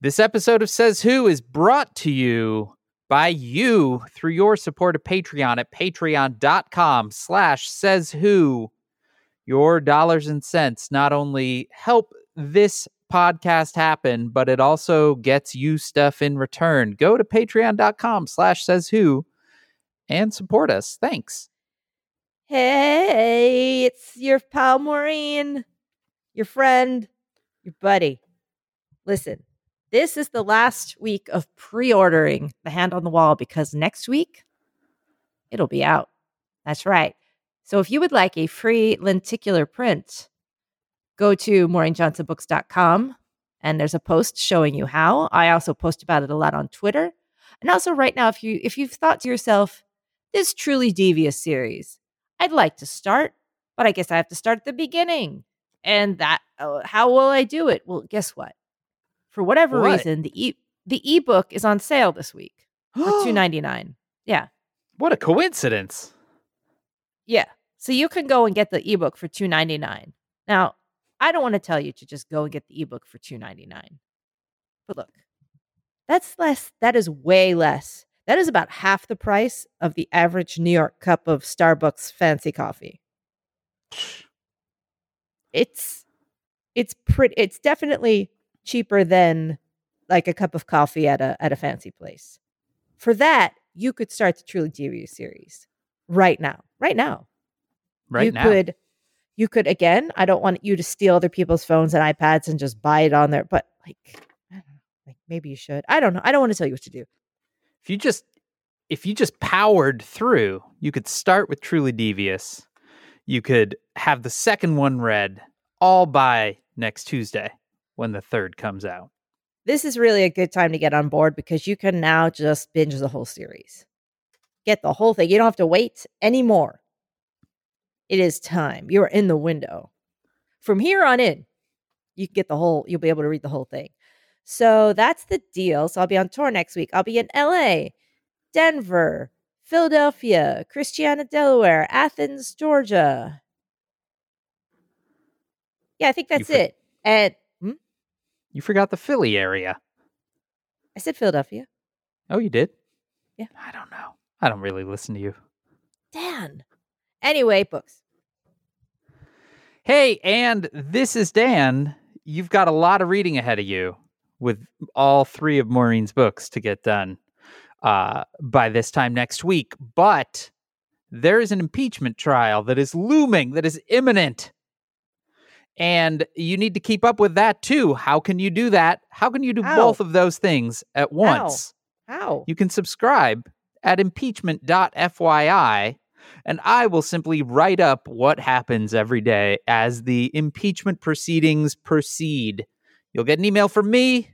This episode of Says Who is brought to you by you through your support of Patreon at patreon.com slash says who. Your dollars and cents not only help this podcast happen, but it also gets you stuff in return. Go to patreon.com slash says who and support us. Thanks. Hey, it's your pal Maureen, your friend, your buddy. Listen, this is the last week of pre ordering The Hand on the Wall because next week it'll be out. That's right. So if you would like a free lenticular print, go to maureenjohnsonbooks.com and there's a post showing you how. I also post about it a lot on Twitter. And also right now if you if you've thought to yourself, this truly devious series, I'd like to start, but I guess I have to start at the beginning. And that uh, how will I do it? Well, guess what? For whatever What? reason, the e the ebook is on sale this week for two ninety nine. Yeah, What a coincidence. yeah. So you can go and get the ebook for two ninety nine. Now, I don't want to tell you to just go and get the ebook for two ninety nine, but look, that's less. That is way less. That is about half the price of the average New York cup of Starbucks fancy coffee. it's it's pretty it's definitely cheaper than like a cup of coffee at a at a fancy place. For that, you could start the Truly Devious series right now. Right now. Right you now. could you could again, I don't want you to steal other people's phones and iPads and just buy it on there, but like I don't know, like maybe you should. I don't know. I don't want to tell you what to do. if you just if you just powered through, you could start with Truly Devious. You could have the second one read all by next Tuesday when the third comes out. This is really a good time to get on board because you can now just binge the whole series. Get the whole thing. You don't have to wait anymore. It is time. You are in the window. From here on in, you can get the whole, you'll be able to read the whole thing. So that's the deal. So I'll be on tour next week. I'll be in LA, Denver, Philadelphia, Christiana, Delaware, Athens, Georgia. Yeah, I think that's for- it. And? You forgot the Philly area. I said Philadelphia. Oh, you did? Yeah. I don't know. I don't really listen to you. Dan. Anyway, books. Hey, and this is Dan. You've got a lot of reading ahead of you with all three of Maureen's books to get done uh, by this time next week. But there is an impeachment trial that is looming, that is imminent. And you need to keep up with that too. How can you do that? How can you do How? both of those things at once? How? How? You can subscribe at impeachment.fyi, and I will simply write up what happens every day as the impeachment proceedings proceed. You'll get an email from me.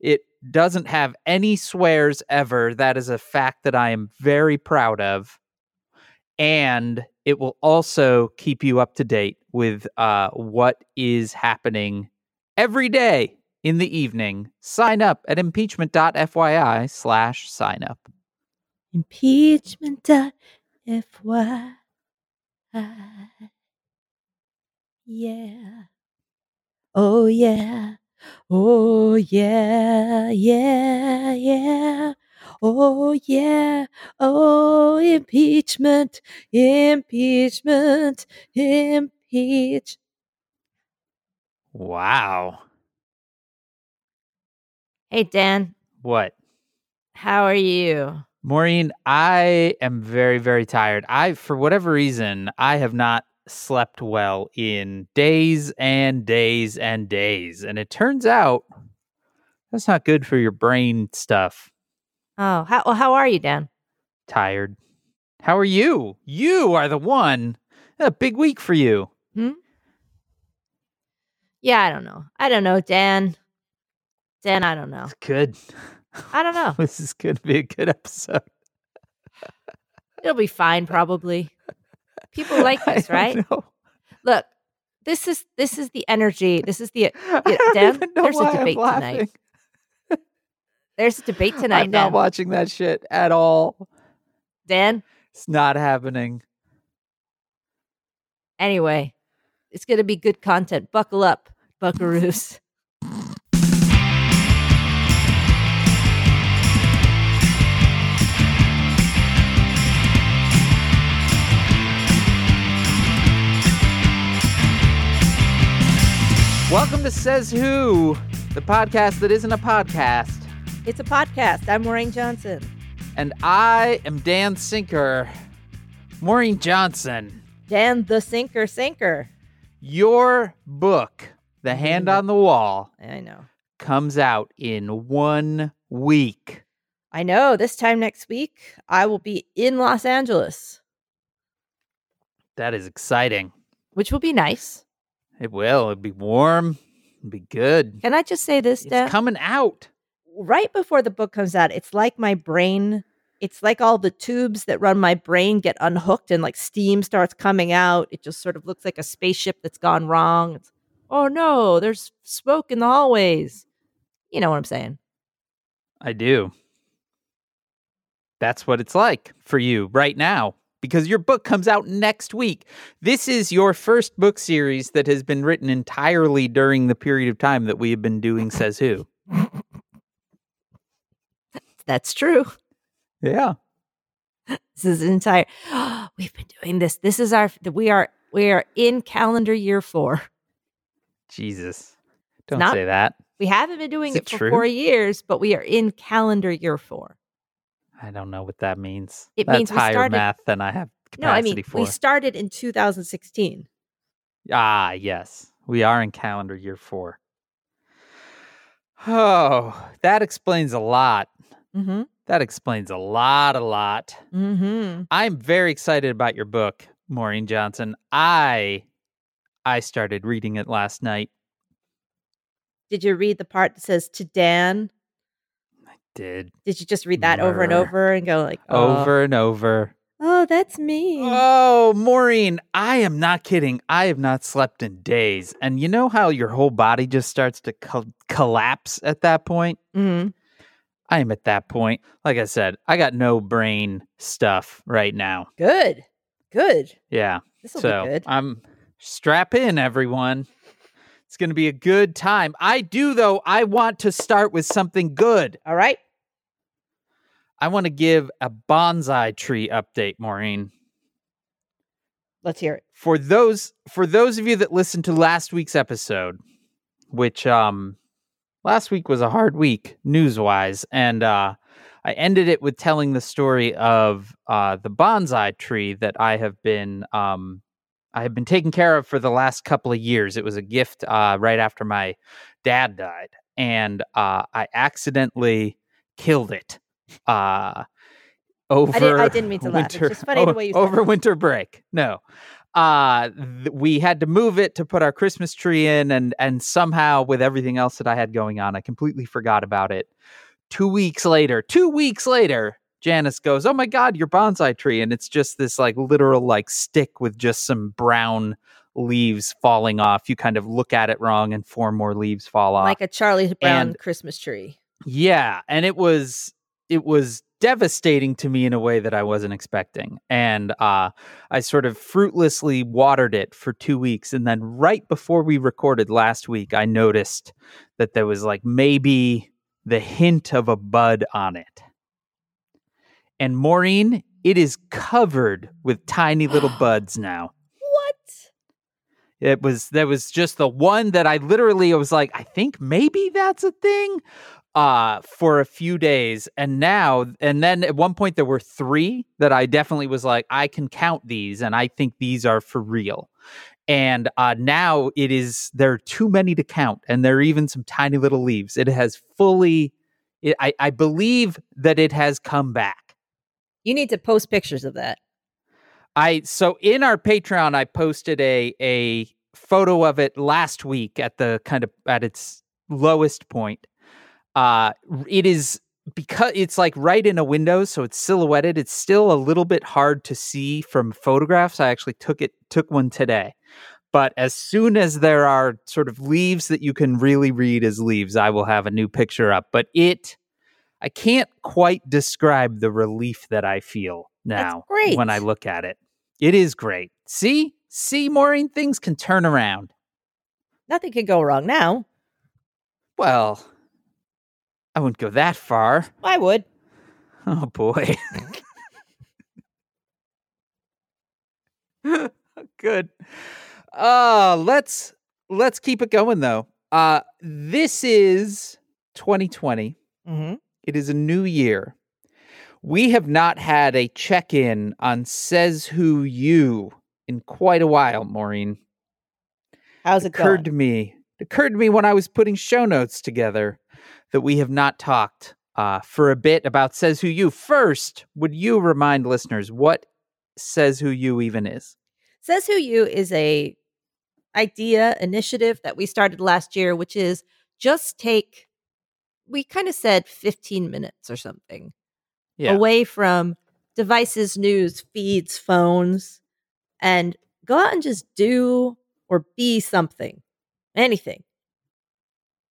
It doesn't have any swears ever. That is a fact that I am very proud of. And it will also keep you up to date with uh, what is happening every day in the evening. Sign up at impeachment.fyi slash sign up. Impeachment. FY. Yeah. Oh, yeah. Oh, yeah. Yeah. Yeah. Oh, yeah. Oh, impeachment. Impeachment. Impeach. Wow. Hey, Dan. What? How are you? Maureen, I am very, very tired. I, for whatever reason, I have not slept well in days and days and days. And it turns out that's not good for your brain stuff. Oh, how, well, how are you, Dan? Tired. How are you? You are the one. A big week for you. Hmm? Yeah, I don't know. I don't know, Dan. Dan, I don't know. It's good. I don't know. this is going to be a good episode. It'll be fine, probably. People like this, right? know. Look, this is this is the energy. This is the don't Dan, there's a debate tonight. There's a debate tonight. I'm Dan. not watching that shit at all. Dan, it's not happening. Anyway, it's going to be good content. Buckle up, buckaroos. Welcome to Says Who, the podcast that isn't a podcast. It's a podcast. I'm Maureen Johnson. And I am Dan Sinker. Maureen Johnson, Dan the Sinker Sinker. your book, The mm-hmm. Hand on the Wall, I know. comes out in one week. I know. This time next week, I will be in Los Angeles, That is exciting. which will be nice. It will. It'll be warm. It'll be good. Can I just say this, Dan? It's coming out. Right before the book comes out, it's like my brain, it's like all the tubes that run my brain get unhooked and like steam starts coming out. It just sort of looks like a spaceship that's gone wrong. It's, oh no, there's smoke in the hallways. You know what I'm saying? I do. That's what it's like for you right now because your book comes out next week. This is your first book series that has been written entirely during the period of time that we have been doing Says Who. That's true. Yeah. This is entire. We've been doing this. This is our. We are. We are in calendar year four. Jesus. Don't not- say that. We haven't been doing Is it it for four years, but we are in calendar year four. I don't know what that means. It That's means higher started- math than I have No, I mean for. we started in 2016. Ah, yes. We are in calendar year four. Oh, that explains a lot. Mm-hmm. That explains a lot, a lot. Mm-hmm. I'm very excited about your book, Maureen Johnson. I I started reading it last night. Did you read the part that says to Dan? I did Did you just read that over and over and go like, oh, over and over. Oh, that's me. Oh, Maureen, I am not kidding. I have not slept in days. And you know how your whole body just starts to co- collapse at that point? Mhm. I am at that point. Like I said, I got no brain stuff right now. Good. Good. Yeah. This will So be good. I'm strap in, everyone. It's going to be a good time. I do, though. I want to start with something good. All right. I want to give a bonsai tree update, Maureen. Let's hear it. For those for those of you that listened to last week's episode, which um last week was a hard week news-wise, and uh I ended it with telling the story of uh the bonsai tree that I have been um I have been taking care of for the last couple of years. It was a gift uh right after my dad died, and uh I accidentally killed it. Uh over I, did, didn't mean to laugh. It's just funny the way you over winter break. No, uh, th- we had to move it to put our Christmas tree in, and and somehow with everything else that I had going on, I completely forgot about it. Two weeks later, two weeks later, Janice goes, "Oh my God, your bonsai tree!" And it's just this like literal like stick with just some brown leaves falling off. You kind of look at it wrong, and four more leaves fall off. Like a Charlie Brown and- Christmas tree. Yeah, and it was it was devastating to me in a way that I wasn't expecting. And uh I sort of fruitlessly watered it for 2 weeks and then right before we recorded last week I noticed that there was like maybe the hint of a bud on it. And Maureen, it is covered with tiny little buds now. What? It was that was just the one that I literally was like, I think maybe that's a thing. Uh for a few days. And now and then at one point there were three that I definitely was like, I can count these and I think these are for real. And uh now it is there are too many to count, and there are even some tiny little leaves. It has fully it, I, I believe that it has come back. You need to post pictures of that. I so in our Patreon, I posted a a photo of it last week at the kind of at its lowest point. Uh, it is because it's like right in a window, so it's silhouetted. It's still a little bit hard to see from photographs. I actually took it took one today, but as soon as there are sort of leaves that you can really read as leaves, I will have a new picture up. But it, I can't quite describe the relief that I feel now when I look at it. It is great. See, see, Maureen, things can turn around. Nothing can go wrong now. Well, I wouldn't go that far. I would. Oh boy. Good. Uh let's let's keep it going though. uh, this is 2020. Mm-hmm. It is a new year. We have not had a check in on Says Who You in quite a while, Maureen. How's it occurred going? to me it occurred to me when I was putting show notes together that we have not talked uh, for a bit about Says Who You. First, would you remind listeners what Says Who You even is? Says Who You is a idea initiative that we started last year, which is just take we kind of said 15 minutes or something Yeah. away from devices, news, feeds, phones, and go out and just do or be something, anything.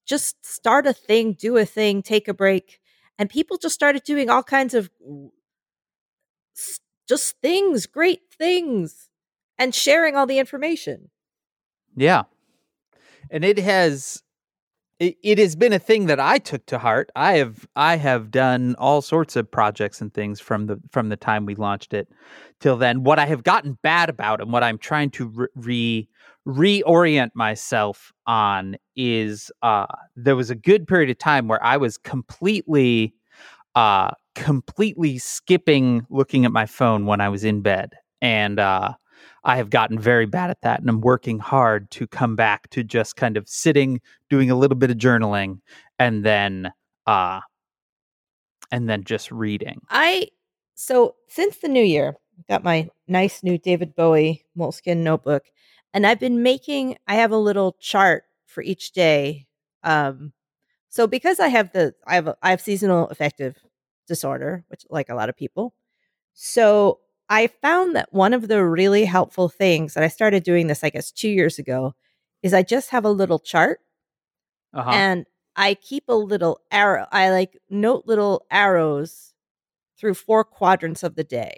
Just start a thing, do a thing, take a break. And people just started doing all kinds of just things, great things, and sharing all the information. Yeah. And it has it, has been a thing that I took to heart. I have I have done all sorts of projects and things from the from the time we launched it till then. What I have gotten bad about and what I'm trying to re, re reorient myself on is uh there was a good period of time where I was completely uh completely skipping looking at my phone when I was in bed. And uh I have gotten very bad at that and I'm working hard to come back to just kind of sitting, doing a little bit of journaling and then uh and then just reading. I so since the new year, got my nice new David Bowie Moleskine notebook, and I've been making. I have a little chart for each day. Um, so because I have the I have a, I have seasonal affective disorder, which like a lot of people. So I found that one of the really helpful things that I started doing this, I guess, two years ago, is I just have a little chart Uh-huh. and I keep a little arrow. I like note little arrows through four quadrants of the day.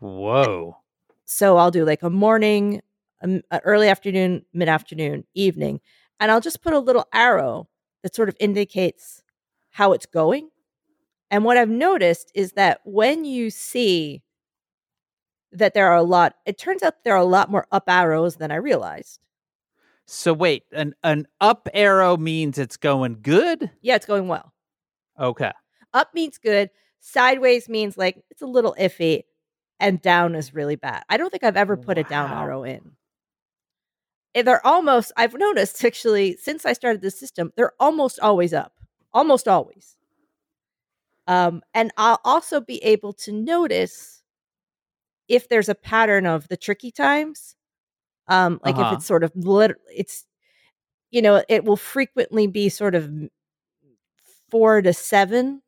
Whoa. So I'll do like a morning, um, early afternoon, mid afternoon, evening, and I'll just put a little arrow that sort of indicates how it's going. And what I've noticed is that when you see that there are a lot, it turns out there are a lot more up arrows than I realized. So wait, an an up arrow means it's going good? Yeah, it's going well. Okay. Up means good. Sideways means like it's a little iffy, and down is really bad. I don't think I've ever put a down arrow in. And they're almost, I've noticed actually, since I started the system, they're almost always up. Almost always. Um, and I'll also be able to notice if there's a pattern of the tricky times. Um, like Uh-huh. if it's sort of lit- it's you know, it will frequently be sort of four to seven,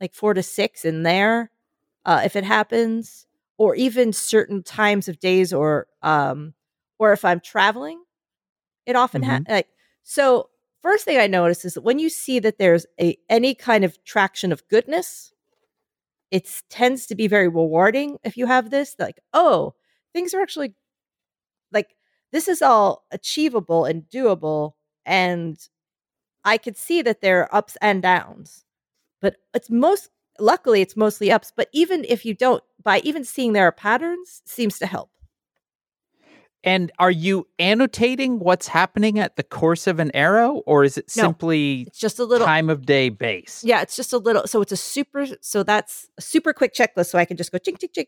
like four to six in there, uh, if it happens, or even certain times of days, or um, or if I'm traveling, it often ha- mm-hmm. like so. First thing I notice is that when you see that there's a any kind of traction of goodness, it tends to be very rewarding if you have this. Like, oh, things are actually like this is all achievable and doable and i could see that there are ups and downs but it's most luckily it's mostly ups but even if you don't by even seeing there are patterns seems to help And are you annotating what's happening at the course of an arrow or is it No. simply it's just a little time of day base? yeah it's just a little so it's a super so that's a super quick checklist so i can just go chink chink chink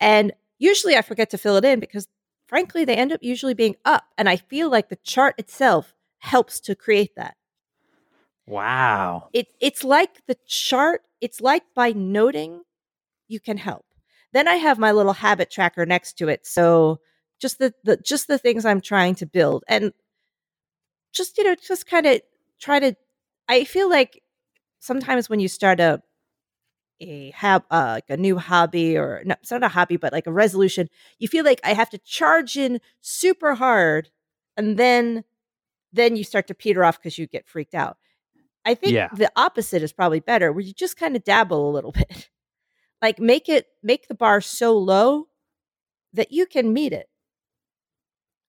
and usually i forget to fill it in because frankly they end up usually being up and i feel like the chart itself helps to create that Wow. it it's like the chart it's like by noting you can help then i have my little habit tracker next to it so just the, the just the things i'm trying to build and just you know just kind of try to i feel like sometimes when you start a a hab uh, like a new hobby or no, it's not a hobby but like a resolution you feel like i have to charge in super hard and then then you start to peter off because you get freaked out. I think Yeah. the opposite is probably better where you just kind of dabble a little bit. Like make it make the bar so low that you can meet it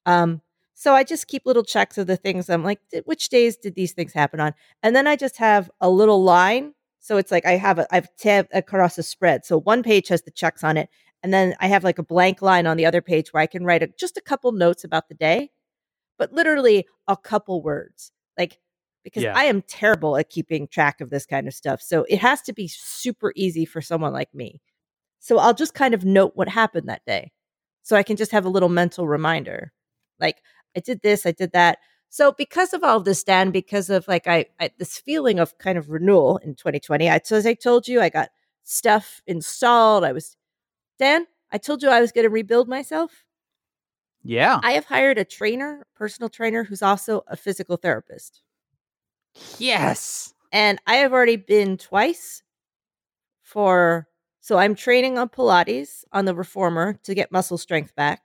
um so i just keep little checks of the things i'm like which days did these things happen on and then i just have a little line so it's like i have a i've tabbed across a spread so one page has the checks on it and then i have like a blank line on the other page where i can write a, just a couple notes about the day but literally a couple words. Like, because Yeah. I am terrible at keeping track of this kind of stuff. So it has to be super easy for someone like me. So I'll just kind of note what happened that day. So I can just have a little mental reminder. Like, I did this, I did that. So because of all this, Dan, because of like I, I this feeling of kind of renewal in 2020, I so as I told you, I got stuff installed. I was Dan, I told you I was going to rebuild myself. Yeah. I have hired a trainer, personal trainer, who's also a physical therapist. yes. And I have already been twice for, so I'm training on Pilates on the reformer to get muscle strength back.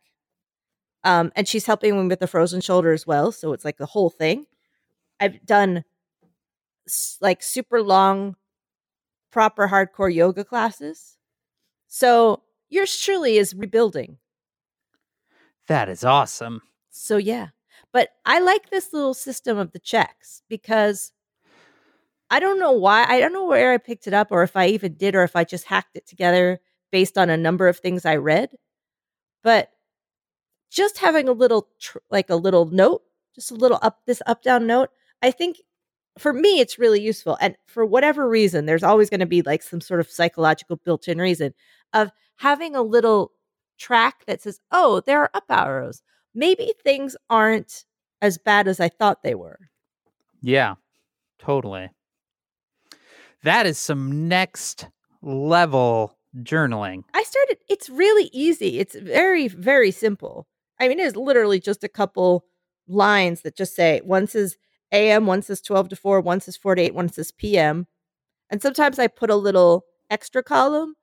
Um, and she's helping me with the frozen shoulder as well. So it's like the whole thing. I've done like super long, proper hardcore yoga classes. So yours truly is rebuilding. That is awesome. So yeah. But I like this little system of the checks because I don't know why. I don't know where I picked it up or if I even did or if I just hacked it together based on a number of things I read. But just having a little tr- like a little note, just a little up this up down note, I think for me it's really useful. And for whatever reason, there's always going to be like some sort of psychological built-in reason of having a little track that says, "Oh, there are up arrows." maybe things aren't as bad as I thought they were. Yeah. Totally. That is some next level journaling. I started, it's really easy. It's very, very simple. I mean, it's literally just a couple lines that just say one says AM, one says 12 to 4, one says 4 to 8, one says PM. And sometimes I put a little extra column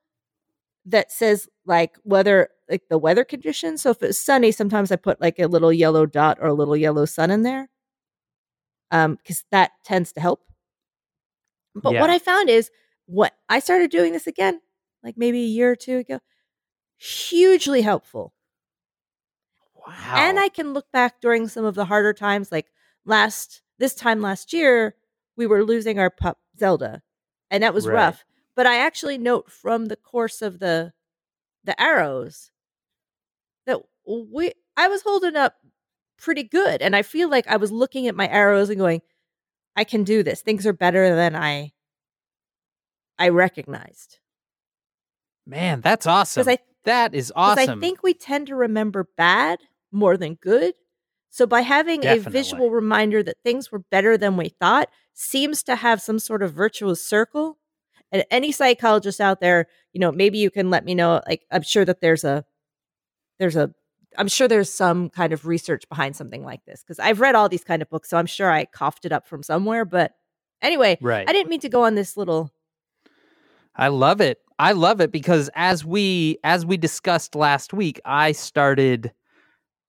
that says like whether like the weather conditions. So if it's sunny, sometimes I put like a little yellow dot or a little yellow sun in there. Um, because that tends to help. But what I found is what I started doing this again, like maybe a year or two ago, hugely helpful. Wow. And I can look back during some of the harder times, like last this time last year, we were losing our pup Zelda, and that was Right. rough. But I actually note from the course of the the arrows that we I was holding up pretty good, and I feel like I was looking at my arrows and going, "I can do this. Things are better than I I recognized." Man, that's awesome. I that is awesome. I think we tend to remember bad more than good. So by having a visual reminder that things were better than we thought seems to have some sort of virtuous circle. And any psychologist out there, you know, maybe you can let me know. Like, I'm sure that there's a, there's a, I'm sure there's some kind of research behind something like this because I've read all these kind of books, so I'm sure I coughed it up from somewhere. But anyway, right. I didn't mean to go on this little. I love it. I love it because as we as we discussed last week, I started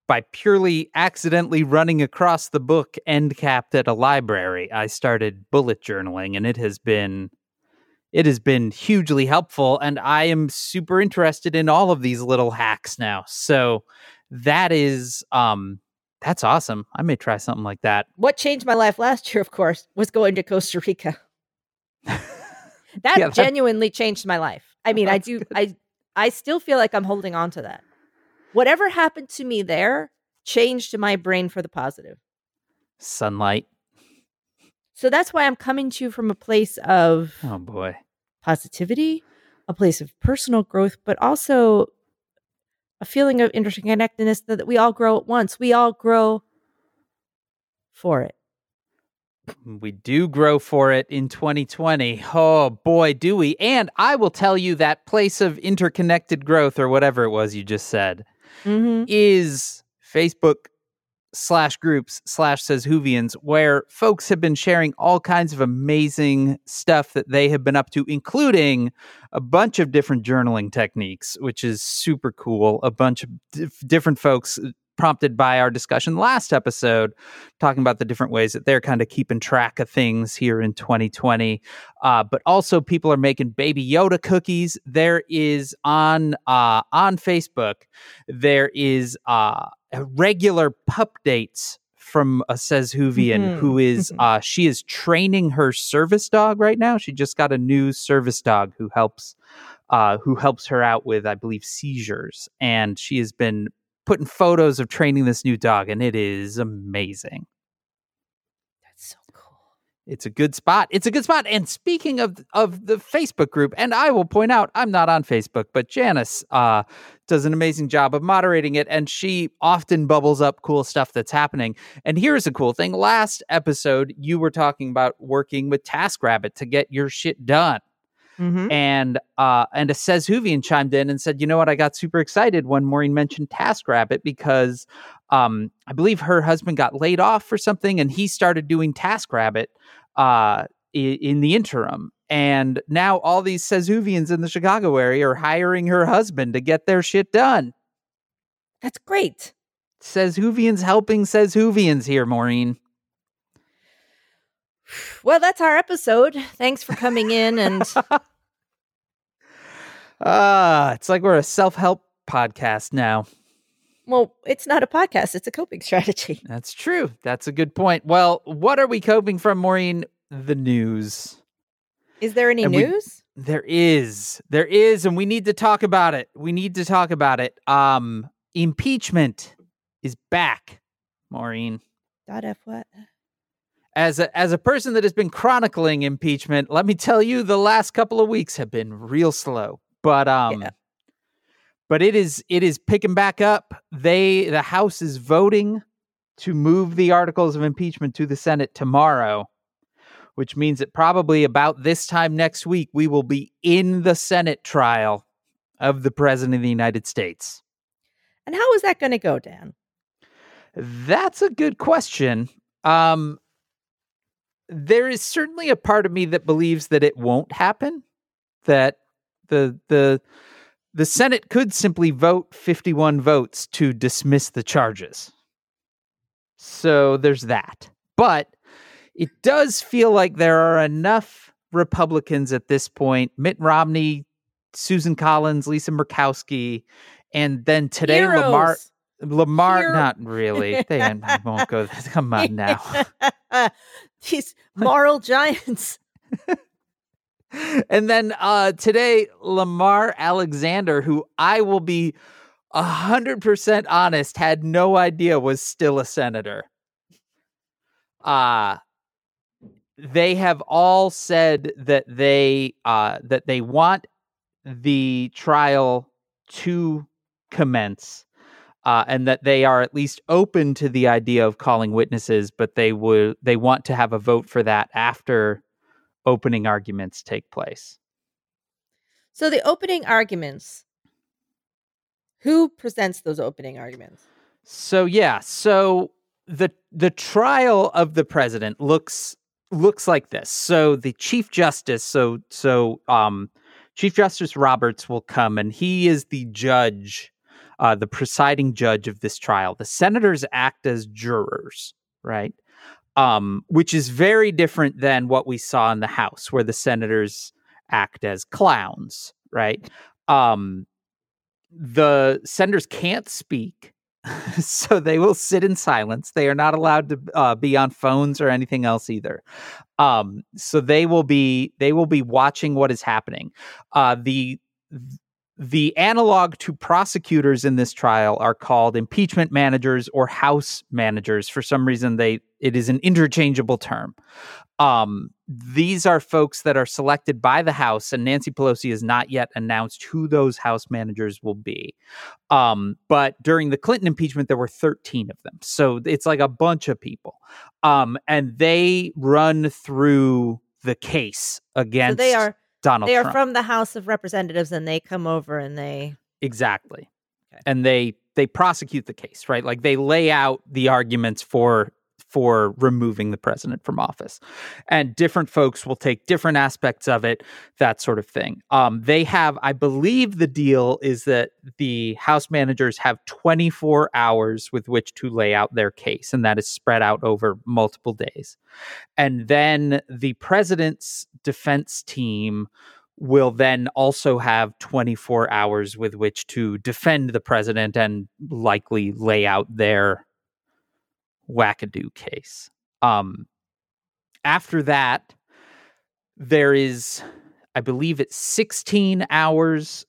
by purely accidentally running across the book end capped at a library. I started bullet journaling and it has been it has been hugely helpful and I am super interested in all of these little hacks now. So that is um that's awesome. I may try something like that. What changed my life last year, of course, was going to Costa Rica. That Yeah, that- genuinely changed my life. I mean, I do I I still feel like I'm holding on to that. Whatever happened to me there changed my brain for the positive. Sunlight. So that's why I'm coming to you from a place of Oh boy. positivity, a place of personal growth, but also a feeling of interconnectedness that we all grow at once. We all grow for it. We do grow for it in 2020. Oh boy, do we. And I will tell you that place of interconnected growth, or whatever it was you just said, Mm-hmm. is Facebook slash groups slash says Whovians, where folks have been sharing all kinds of amazing stuff that they have been up to, including a bunch of different journaling techniques, which is super cool. A bunch of dif- different folks prompted by our discussion last episode, talking about the different ways that they're kind of keeping track of things here in 2020. Uh, but also, people are making Baby Yoda cookies. There is on uh, on Facebook there is uh a regular pup dates from a says Whovian Mhm. who is uh she is training her service dog right now. She just got a new service dog who helps uh who helps her out with I believe seizures and she has been putting photos of training this new dog, and it is amazing. That's so cool. It's a good spot. It's a good spot. And speaking of of the Facebook group, and I will point out, I'm not on Facebook, but Janice uh, does an amazing job of moderating it, and she often bubbles up cool stuff that's happening. And here's a cool thing: last episode, you were talking about working with TaskRabbit to get your shit done. Mm-hmm. And uh, and a says Whovian chimed in and said, you know what? I got super excited when Maureen mentioned TaskRabbit because um, I believe her husband got laid off for something, and he started doing TaskRabbit uh, in, in the interim. And now all these Says Whovians in the Chicago area are hiring her husband to get their shit done. That's great. Says Whovians helping Says Whovians here, Maureen. Well, that's our episode. Thanks for coming in and Ah, it's like we're a self help podcast now. well, it's not a podcast, it's a coping strategy. That's true. That's a good point. Well, what are we coping from, Maureen? The news. Is there any And we- news? There is. There is, and we need to talk about it. We need to talk about it. Um, impeachment is back, Maureen. Dot F what? As a as a person that has been chronicling impeachment, let me tell you, the last couple of weeks have been real slow. But um, Yeah. but it is it is picking back up. They the House is voting to move the articles of impeachment to the Senate tomorrow, which means that probably about this time next week we will be in the Senate trial of the President of the United States. And how is that going to go, Dan? That's a good question. Um, there is certainly a part of me that believes that it won't happen. That the the the Senate could simply vote 51 votes to dismiss the charges. So there's that. But it does feel like there are enough Republicans at this point, Mitt Romney, Susan Collins, Lisa Murkowski, and then today Heroes. Lamar, Hero- not really. They I won't go. Come on now. These moral giants. and then uh, today, Lamar Alexander, who I will be a hundred percent honest, had no idea was still a senator. Uh they have all said that they uh, that they want the trial to commence uh, and that they are at least open to the idea of calling witnesses, but they would they want to have a vote for that after opening arguments take place. So the opening arguments. Who presents those opening arguments? So yeah, so the the trial of the president looks looks like this. So the chief justice, so so um Chief Justice Roberts will come and he is the judge uh, the presiding judge of this trial. The senators act as jurors, right? Um, which is very different than what we saw in the House, where the senators act as clowns, right? Um, the senators can't speak, so they will sit in silence. They are not allowed to uh, be on phones or anything else either. Um, so they will be they will be watching what is happening. Uh, the the analog to prosecutors in this trial are called impeachment managers or house managers. For some reason they it is an interchangeable term. Um, these are folks that are selected by the house and nancy pelosi has not yet announced who those house managers will be. Um, but during the clinton impeachment there were 13 of them. So it's like a bunch of people. Um, and they run through the case against so they are donald they are trump from the House of Representatives and they come over and they Exactly. Okay. And they they prosecute the case, right? Like they lay out the arguments for for removing the president from office. And different folks will take different aspects of it, that sort of thing. Um, they have, I believe the deal is that the House managers have 24 hours with which to lay out their case, and that is spread out over multiple days. And then the president's defense team will then also have 24 hours with which to defend the president and likely lay out their wackadoo case. Um, after that, there is, I believe it's 16 hours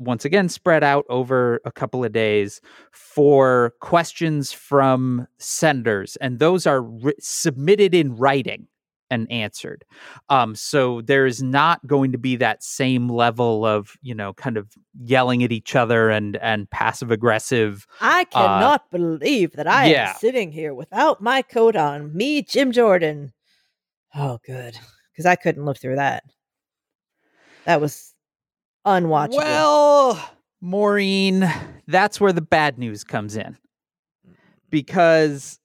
once again spread out over a couple of days for questions from senators, and those are ri- submitted in writing and answered. Um, so there is not going to be that same level of you know kind of yelling at each other and and passive aggressive. I cannot believe that I yeah. am sitting here without my coat on. Me, Jim Jordan. Oh, good. Because I couldn't live through that. That was unwatchable. Well, Maureen, that's where the bad news comes in because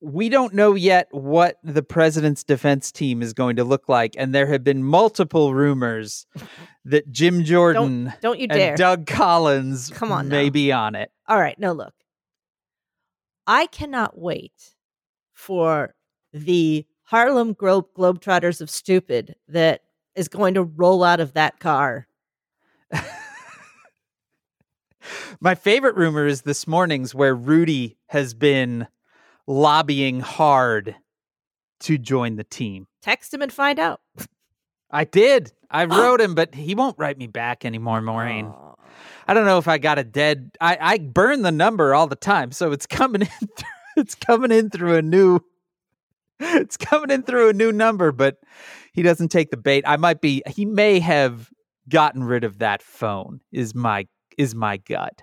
we don't know yet what the president's defense team is going to look like. And there have been multiple rumors that Jim Jordan don't you and dare. Doug Collins Come on may now. be on it. All right, no, look. I cannot wait for the Harlem Globe Globetrotters of stupid that is going to roll out of that car. My favorite rumor is this morning's where Rudy has been lobbying hard to join the team. Text him and find out. I did. I wrote him, but he won't write me back anymore, Maureen. Aw. I don't know if I got a dead. I I burn the number all the time, so it's coming in. Through, it's coming in through a new. It's coming in through a new number, but he doesn't take the bait. I might be. He may have gotten rid of that phone. Is my is my gut.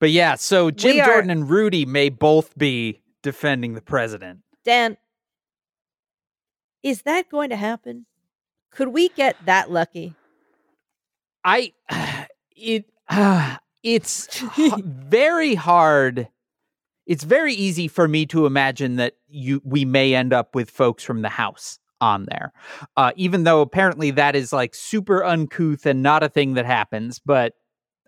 But yeah, so Jim are- Jordan and Rudy may both be defending the president. Dan, is that going to happen? Could we get that lucky? I it it's very hard. It's very easy for me to imagine that you we may end up with folks from the house on there, uh, even though apparently that is like super uncouth and not a thing that happens. But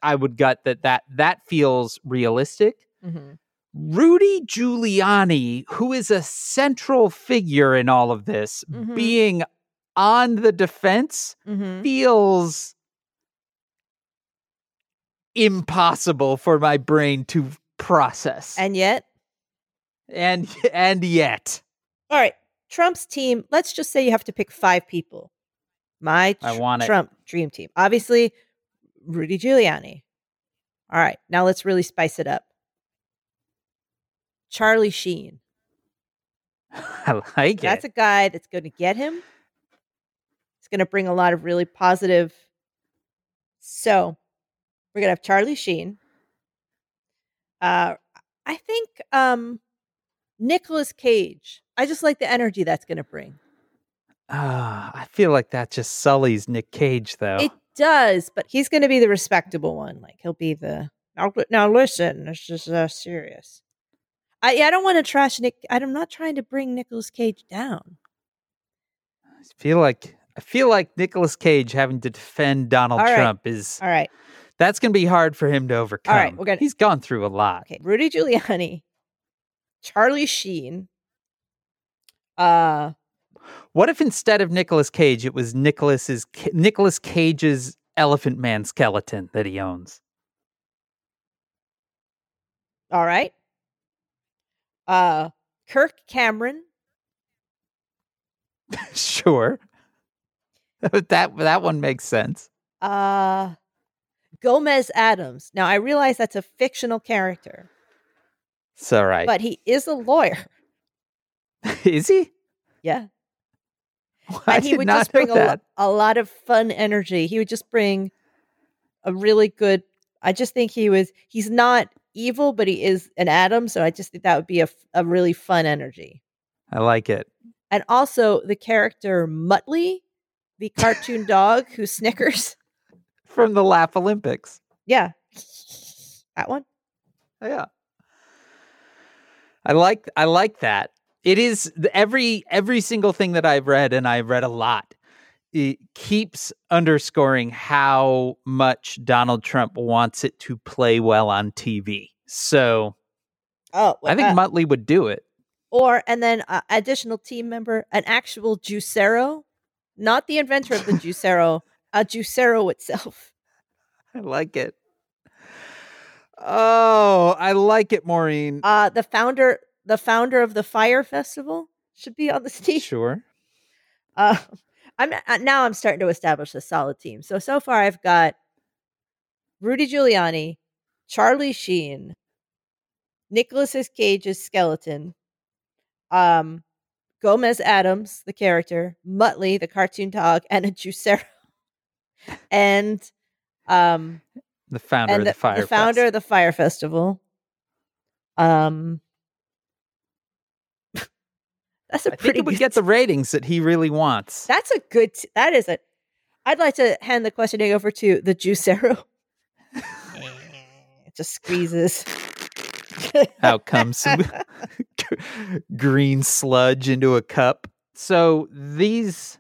I would gut that that that feels realistic. Mm-hmm. Rudy Giuliani, who is a central figure in all of this, Mhm. being on the defense Mm-hmm. feels impossible for my brain to process. And yet, and and yet, all right, Trump's team, let's just say you have to pick five people. My I want it. Trump dream team. Obviously, Rudy Giuliani. All right, now let's really spice it up. Charlie Sheen. I like it. That's a guy that's going to get him. It's going to bring a lot of really positive. So, we're going to have Charlie Sheen. Uh, I think um, Nicolas Cage. I just like the energy that's going to bring. Ah, I feel like that just sullies Nick Cage, though. It does, but he's going to be the respectable one. Like he'll be the now. Now listen, this is uh, serious. I I don't want to trash Nick. I'm not trying to bring Nicolas Cage down. I feel like I feel like Nicolas Cage having to defend Donald All right. Trump is All right, that's going to be hard for him to overcome. we're gonna- He's gone through a lot. okay. Rudy Giuliani, Charlie Sheen. Uh, What if instead of Nicolas Cage, it was Nicolas's Nicolas Cage's Elephant Man skeleton that he owns? all right. Uh, Kirk Cameron. sure. that that one makes sense. Uh, Gomez Addams. Now I realize that's a fictional character, It's all right. but he is a lawyer. Is he? Yeah. And he would just bring a, a lot of fun energy. He would just bring a really good. I just think he was. He's not evil, but he is an Adam. So I just think that would be a, a really fun energy. I like it. And also the character Muttley, the cartoon dog who snickers. From the Laugh Olympics. Yeah, that one. Yeah. I like I like that. It is every every single thing that I've read and I've read a lot. It keeps underscoring how much Donald Trump wants it to play well on TV. So Oh, I think uh, Muttley would do it. or and then uh, additional team member, an actual Juicero, not the inventor of the Juicero, a Juicero itself. I like it. Oh, I like it, Maureen. Uh the founder, the founder of the Fire Festival should be on this team. sure. Uh, I'm uh, now I'm starting to establish a solid team. So so far I've got Rudy Giuliani, Charlie Sheen, Nicolas Cage's skeleton, um, Gomez Addams, the character, Muttley, the cartoon dog, and a Juicero. and um The founder and of the, Fire the founder Fest. of the Fire Festival. Um That's a I think pretty it would good get the ratings that he really wants. That's a good. T- that is a. I'd like to hand the questioning over to the juicero. it just squeezes. Out comes some green sludge into a cup. So these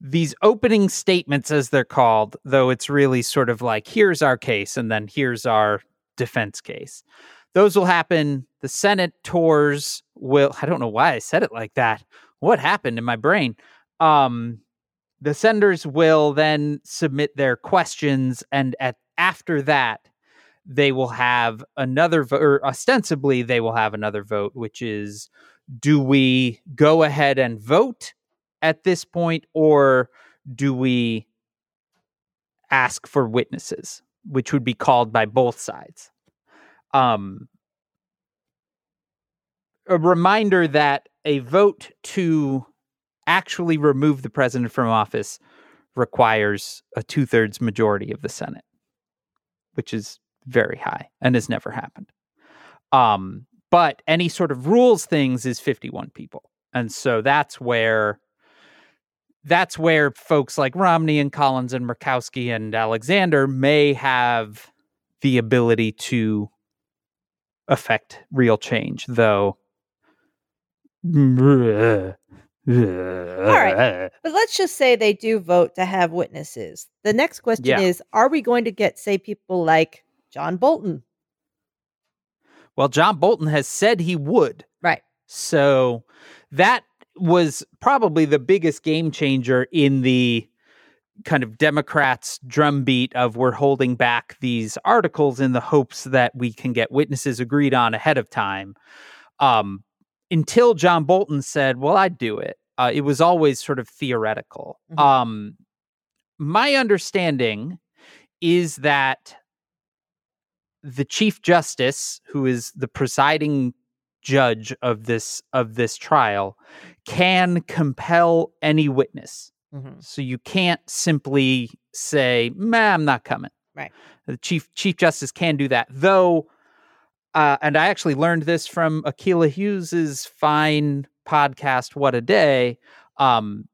these opening statements as they're called, though it's really sort of like here's our case and then here's our defense case. Those will happen. The Senate tours will I don't know why I said it like that. What happened in my brain? Um the senators will then submit their questions and at after that they will have another vote or ostensibly they will have another vote which is do we go ahead and vote at this point or do we ask for witnesses which would be called by both sides um a reminder that a vote to actually remove the president from office requires a two-thirds majority of the senate which is very high and has never happened. Um but any sort of rules things is 51 people. And so that's where that's where folks like Romney and Collins and Murkowski and Alexander may have the ability to affect real change, though. right. But let's just say they do vote to have witnesses. The next question Yeah. is: Are we going to get, say, people like John Bolton? Well, John Bolton has said he would. Right. So that was probably the biggest game changer in the kind of Democrats' drumbeat of we're holding back these articles in the hopes that we can get witnesses agreed on ahead of time. Um, until John Bolton said, "Well, I'd do it." Uh, it was always sort of theoretical. Mhm. Um, my understanding is that the chief justice who is the presiding judge of this of this trial can compel any witness Mhm. so you can't simply say "Meh, i'm not coming. Right. the chief chief justice can do that though uh, and i actually learned this from Akilah Hughes's fine podcast what a day. Um,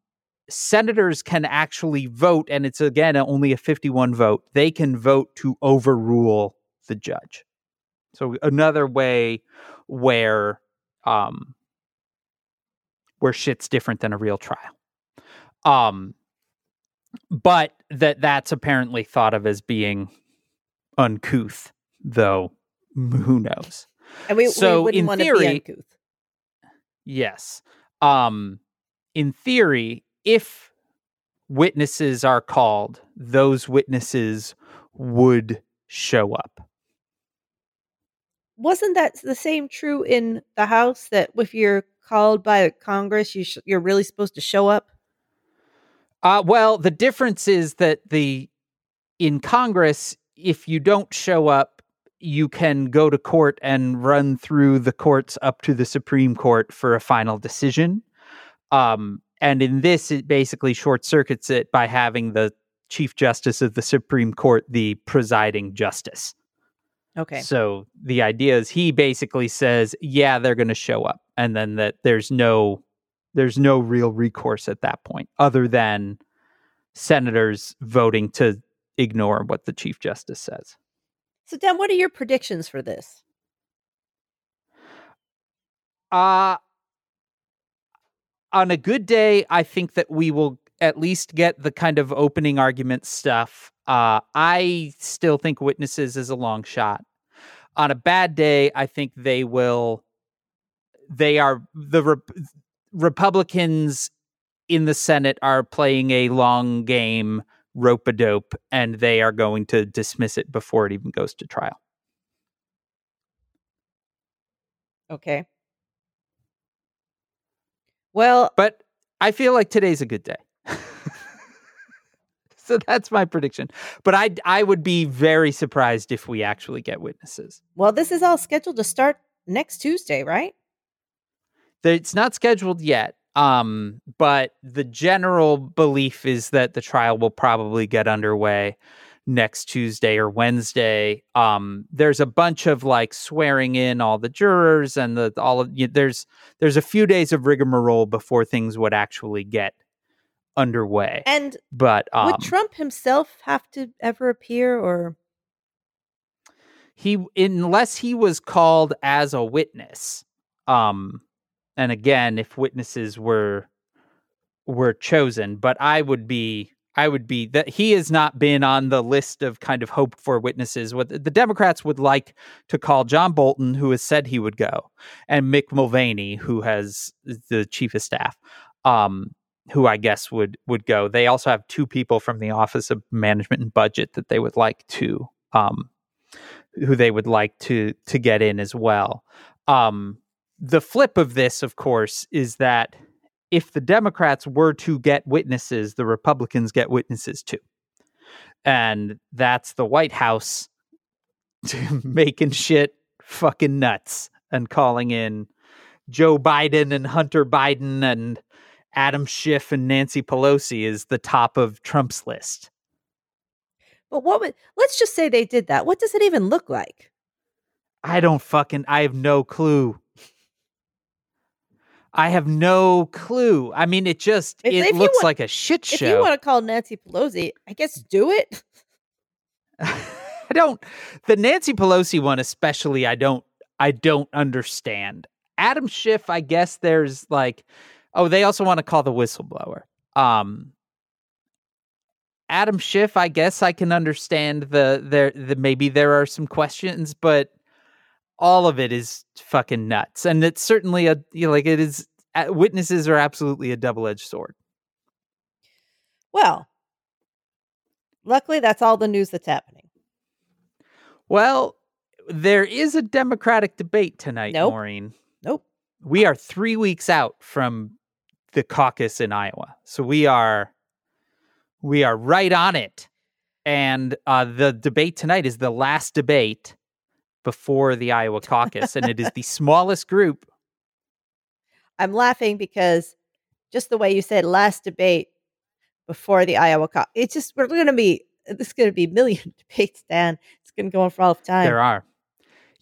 senators can actually vote and it's again only a 51 vote. They can vote to overrule the judge. So another way where um where shit's different than a real trial um but that that's apparently thought of as being uncouth though who knows And we, So, we wouldn't in want to theory- be uncouth. Yes. Um in theory, if witnesses are called, those witnesses would show up. Wasn't that the same true in the House that if you're called by Congress, you sh- you're really supposed to show up? Uh well, the difference is that the in Congress if you don't show up, you can go to court and run through the courts up to the Supreme Court for a final decision. Um and in this it basically short circuits it by having the Chief Justice of the Supreme Court the presiding justice. Okay. So the idea is he basically says, yeah, they're going to show up and then that there's no there's no real recourse at that point other than senators voting to ignore what the chief justice says. So, Dan, what are your predictions for this? Uh on a good day, I think that we will at least get the kind of opening argument stuff. Uh I still think witnesses is a long shot. On a bad day, I think they will they are the Republicans in the Senate are playing a long game rope a dope and they are going to dismiss it before it even goes to trial. Okay. Well, But I feel like today's a good day. so that's my prediction. But I I would be very surprised if we actually get witnesses. Well, this is all scheduled to start next Tuesday, right? It's not scheduled yet. Um, but the general belief is that the trial will probably get underway next Tuesday or Wednesday. Um, there's a bunch of like swearing in all the jurors and the all of you, there's there's a few days of rigmarole before things would actually get underway. And But um, would Trump himself have to ever appear or he unless he was called as a witness um and again if witnesses were were chosen but i would be i would be that he has not been on the list of kind of hoped for witnesses what the democrats would like to call john bolton who has said he would go and mick mulvaney who has the chief of staff um who i guess would would go they also have two people from the office of management and budget that they would like to um who they would like to to get in as well. Um, the flip of this, of course, is that if the Democrats were to get witnesses, the Republicans get witnesses too, and that's the White House making shit fucking nuts and calling in Joe Biden and Hunter Biden and Adam Schiff and Nancy Pelosi is the top of Trump's list. but what would let's just say they did that. What does it even look like? I don't fucking I have no clue. I have no clue. I mean it just If- it if looks wa- like a shit show. If you want to call Nancy Pelosi, I guess do it. I don't the Nancy Pelosi one especially I don't I don't understand. Adam Schiff, I guess there's like oh, they also want to call the whistleblower. Um Adam Schiff, I guess I can understand the there the maybe there are some questions, but all of it is fucking nuts. And it's certainly a you know, like it is witnesses are absolutely a double-edged sword. Well, luckily that's all the news that's happening. Well, there is a Democratic debate tonight, Nope. Maureen. Nope. We are three weeks out from the caucus in Iowa, so we are we are right on it. And uh, the debate tonight is the last debate before the Iowa caucus, and it is the smallest group. I'm laughing because just the way you said last debate before the Iowa caucus, it's just we're going to be this is going to be a million debates, Dan. It's going to go on for all of time. There are.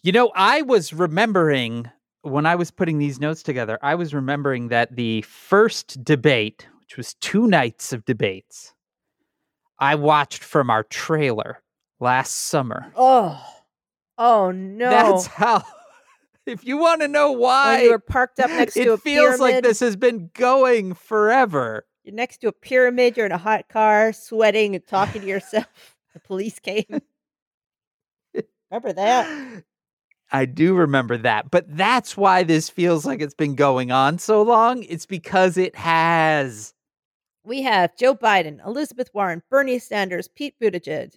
You know, I was remembering when I was putting these notes together, I was remembering that the first debate, which was two nights of debates, I watched from our trailer last summer. Oh, oh no! That's how. If you want to know when why, you were parked up next to a it feels like this has been going forever. You're next to a pyramid. You're in a hot car, sweating and talking to yourself. The police came. Remember that? I do remember that. But that's why this feels like it's been going on so long. It's because it has. We have Joe Biden, Elizabeth Warren, Bernie Sanders, Pete Buttigieg,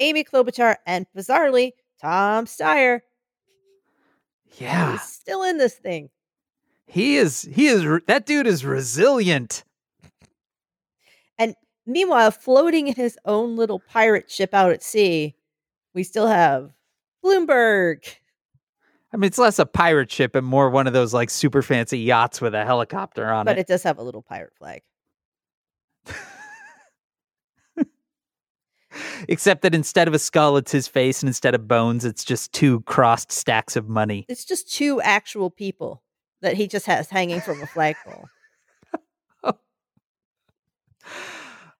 Amy Klobuchar, and bizarrely Tom Steyer. Yeah. He's still in this thing. He is he is that dude is resilient. And meanwhile, floating in his own little pirate ship out at sea, we still have Bloomberg. I mean, it's less a pirate ship and more one of those like super fancy yachts with a helicopter on But it. But it does have a little pirate flag. Except that instead of a skull, it's his face, and instead of bones, it's just two crossed stacks of money. It's just two actual people that he just has hanging from a flagpole.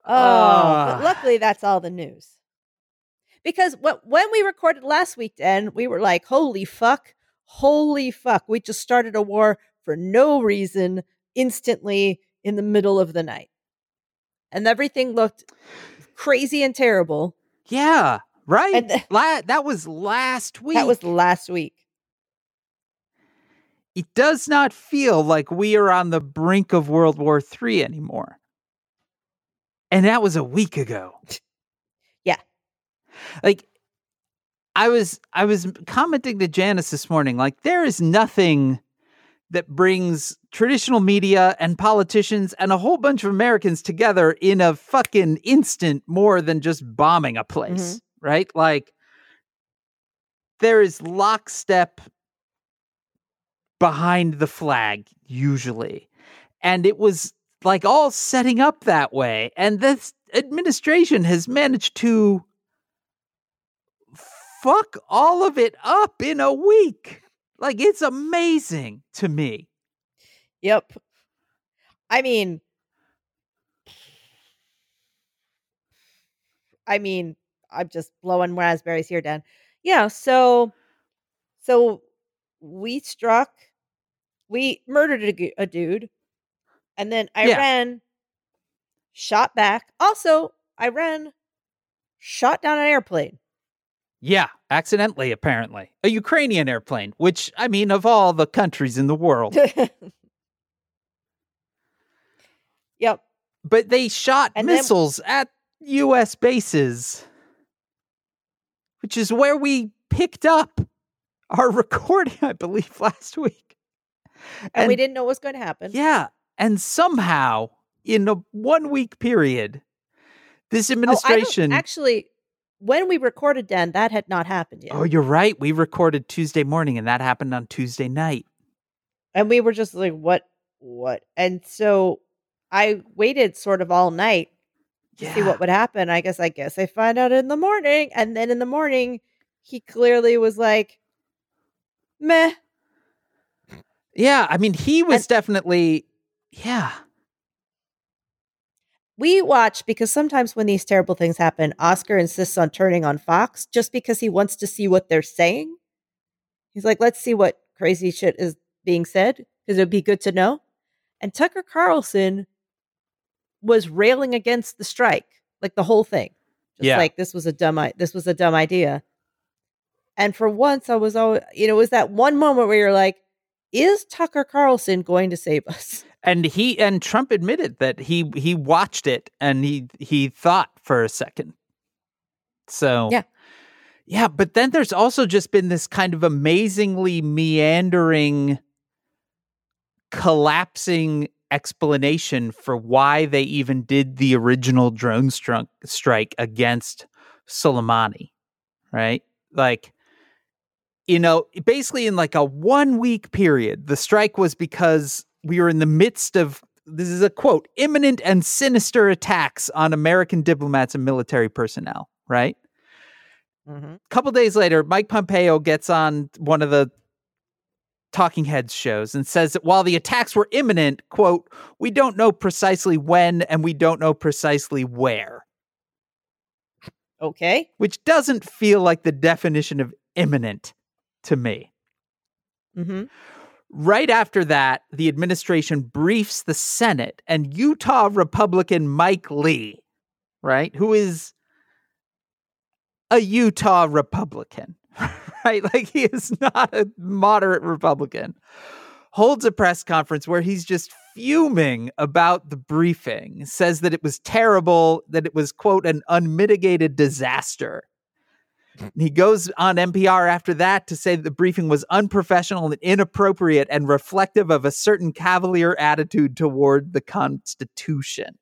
Oh, but ah. luckily that's all the news. Because what when we recorded last weekend, we were like, "Holy fuck, holy fuck!" We just started a war for no reason, instantly in the middle of the night, and everything looked crazy and terrible. Yeah, right. Th- La- that was last week. that was last week. It does not feel like we are on the brink of World War III anymore. And that was a week ago. Yeah. Like I was I was commenting to Janice this morning like there is nothing that brings traditional media and politicians and a whole bunch of Americans together in a fucking instant more than just bombing a place, mm-hmm. right? Like there is lockstep behind the flag usually. And it was like all setting up that way. And this administration has managed to fuck all of it up in a week. Like it's amazing to me. Yep. I mean, I mean, I'm just blowing raspberries here, Dan. Yeah, so so we struck, we murdered a, a dude, and then Yeah. Iran shot back. Also, Iran shot down an airplane. Yeah, accidentally, apparently. A Ukrainian airplane, which, I mean, of all the countries in the world. yep. but they shot And then- missiles at U.S. bases, which is where we picked up our recording, I believe, last week. And, we didn't know what was going to happen. Yeah, and somehow in a one week period, this Oh, administration. actually, when we recorded Dan, that had not happened yet. Oh, you're right. We recorded Tuesday morning, and that happened on Tuesday night. and we were just like what what and so i waited sort of all night to see what would happen i guess i guess i find out in the morning and then in the morning he clearly was like meh Yeah, I mean, he was definitely. Yeah. we watch because sometimes when these terrible things happen oscar insists on turning on fox just because he wants to see what they're saying he's like let's see what crazy shit is being said because it would be good to know and tucker carlson was railing against the strike like the whole thing just Yeah. like this was a dumb this was a dumb idea and for once i was always you know it was that one moment where you're like is tucker carlson going to save us and he and Trump admitted that he he watched it and he he thought for a second. So Yeah. yeah. But then there's also just been this kind of amazingly meandering, collapsing explanation for why they even did the original drone stri- strike against Soleimani, right? Like you know, basically in like a one week period, the strike was because we were in the midst of this is a quote imminent and sinister attacks on American diplomats and military personnel, right? mm-hmm. A couple days later, Mike Pompeo gets on one of the Talking Heads shows and says that while the attacks were imminent, quote, we don't know precisely when and we don't know precisely where, okay which doesn't feel like the definition of imminent to me. mm-hmm. Right after that, the administration briefs the Senate and Utah Republican Mike Lee, right, who is a Utah Republican, right? Like he is not a moderate Republican, holds a press conference where he's just fuming about the briefing, says that it was terrible, that it was, quote, an unmitigated disaster. And he goes on NPR after that to say that the briefing was unprofessional and inappropriate and reflective of a certain cavalier attitude toward the Constitution.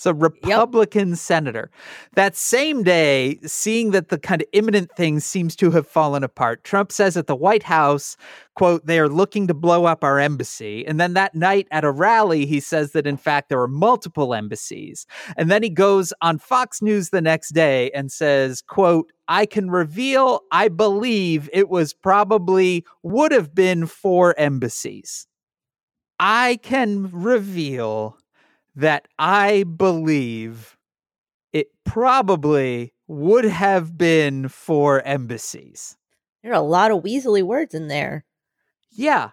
So, Republican senator. That same day, seeing that the kind of imminent thing seems to have fallen apart, Trump says at the White House, quote, they are looking to blow up our embassy. And then that night at a rally, he says that in fact there were multiple embassies. And then he goes on Fox News the next day and says, quote, I can reveal I believe it was probably would have been four embassies. I can reveal that I believe it probably would have been for embassies. there are a lot of weaselly words in there Yeah.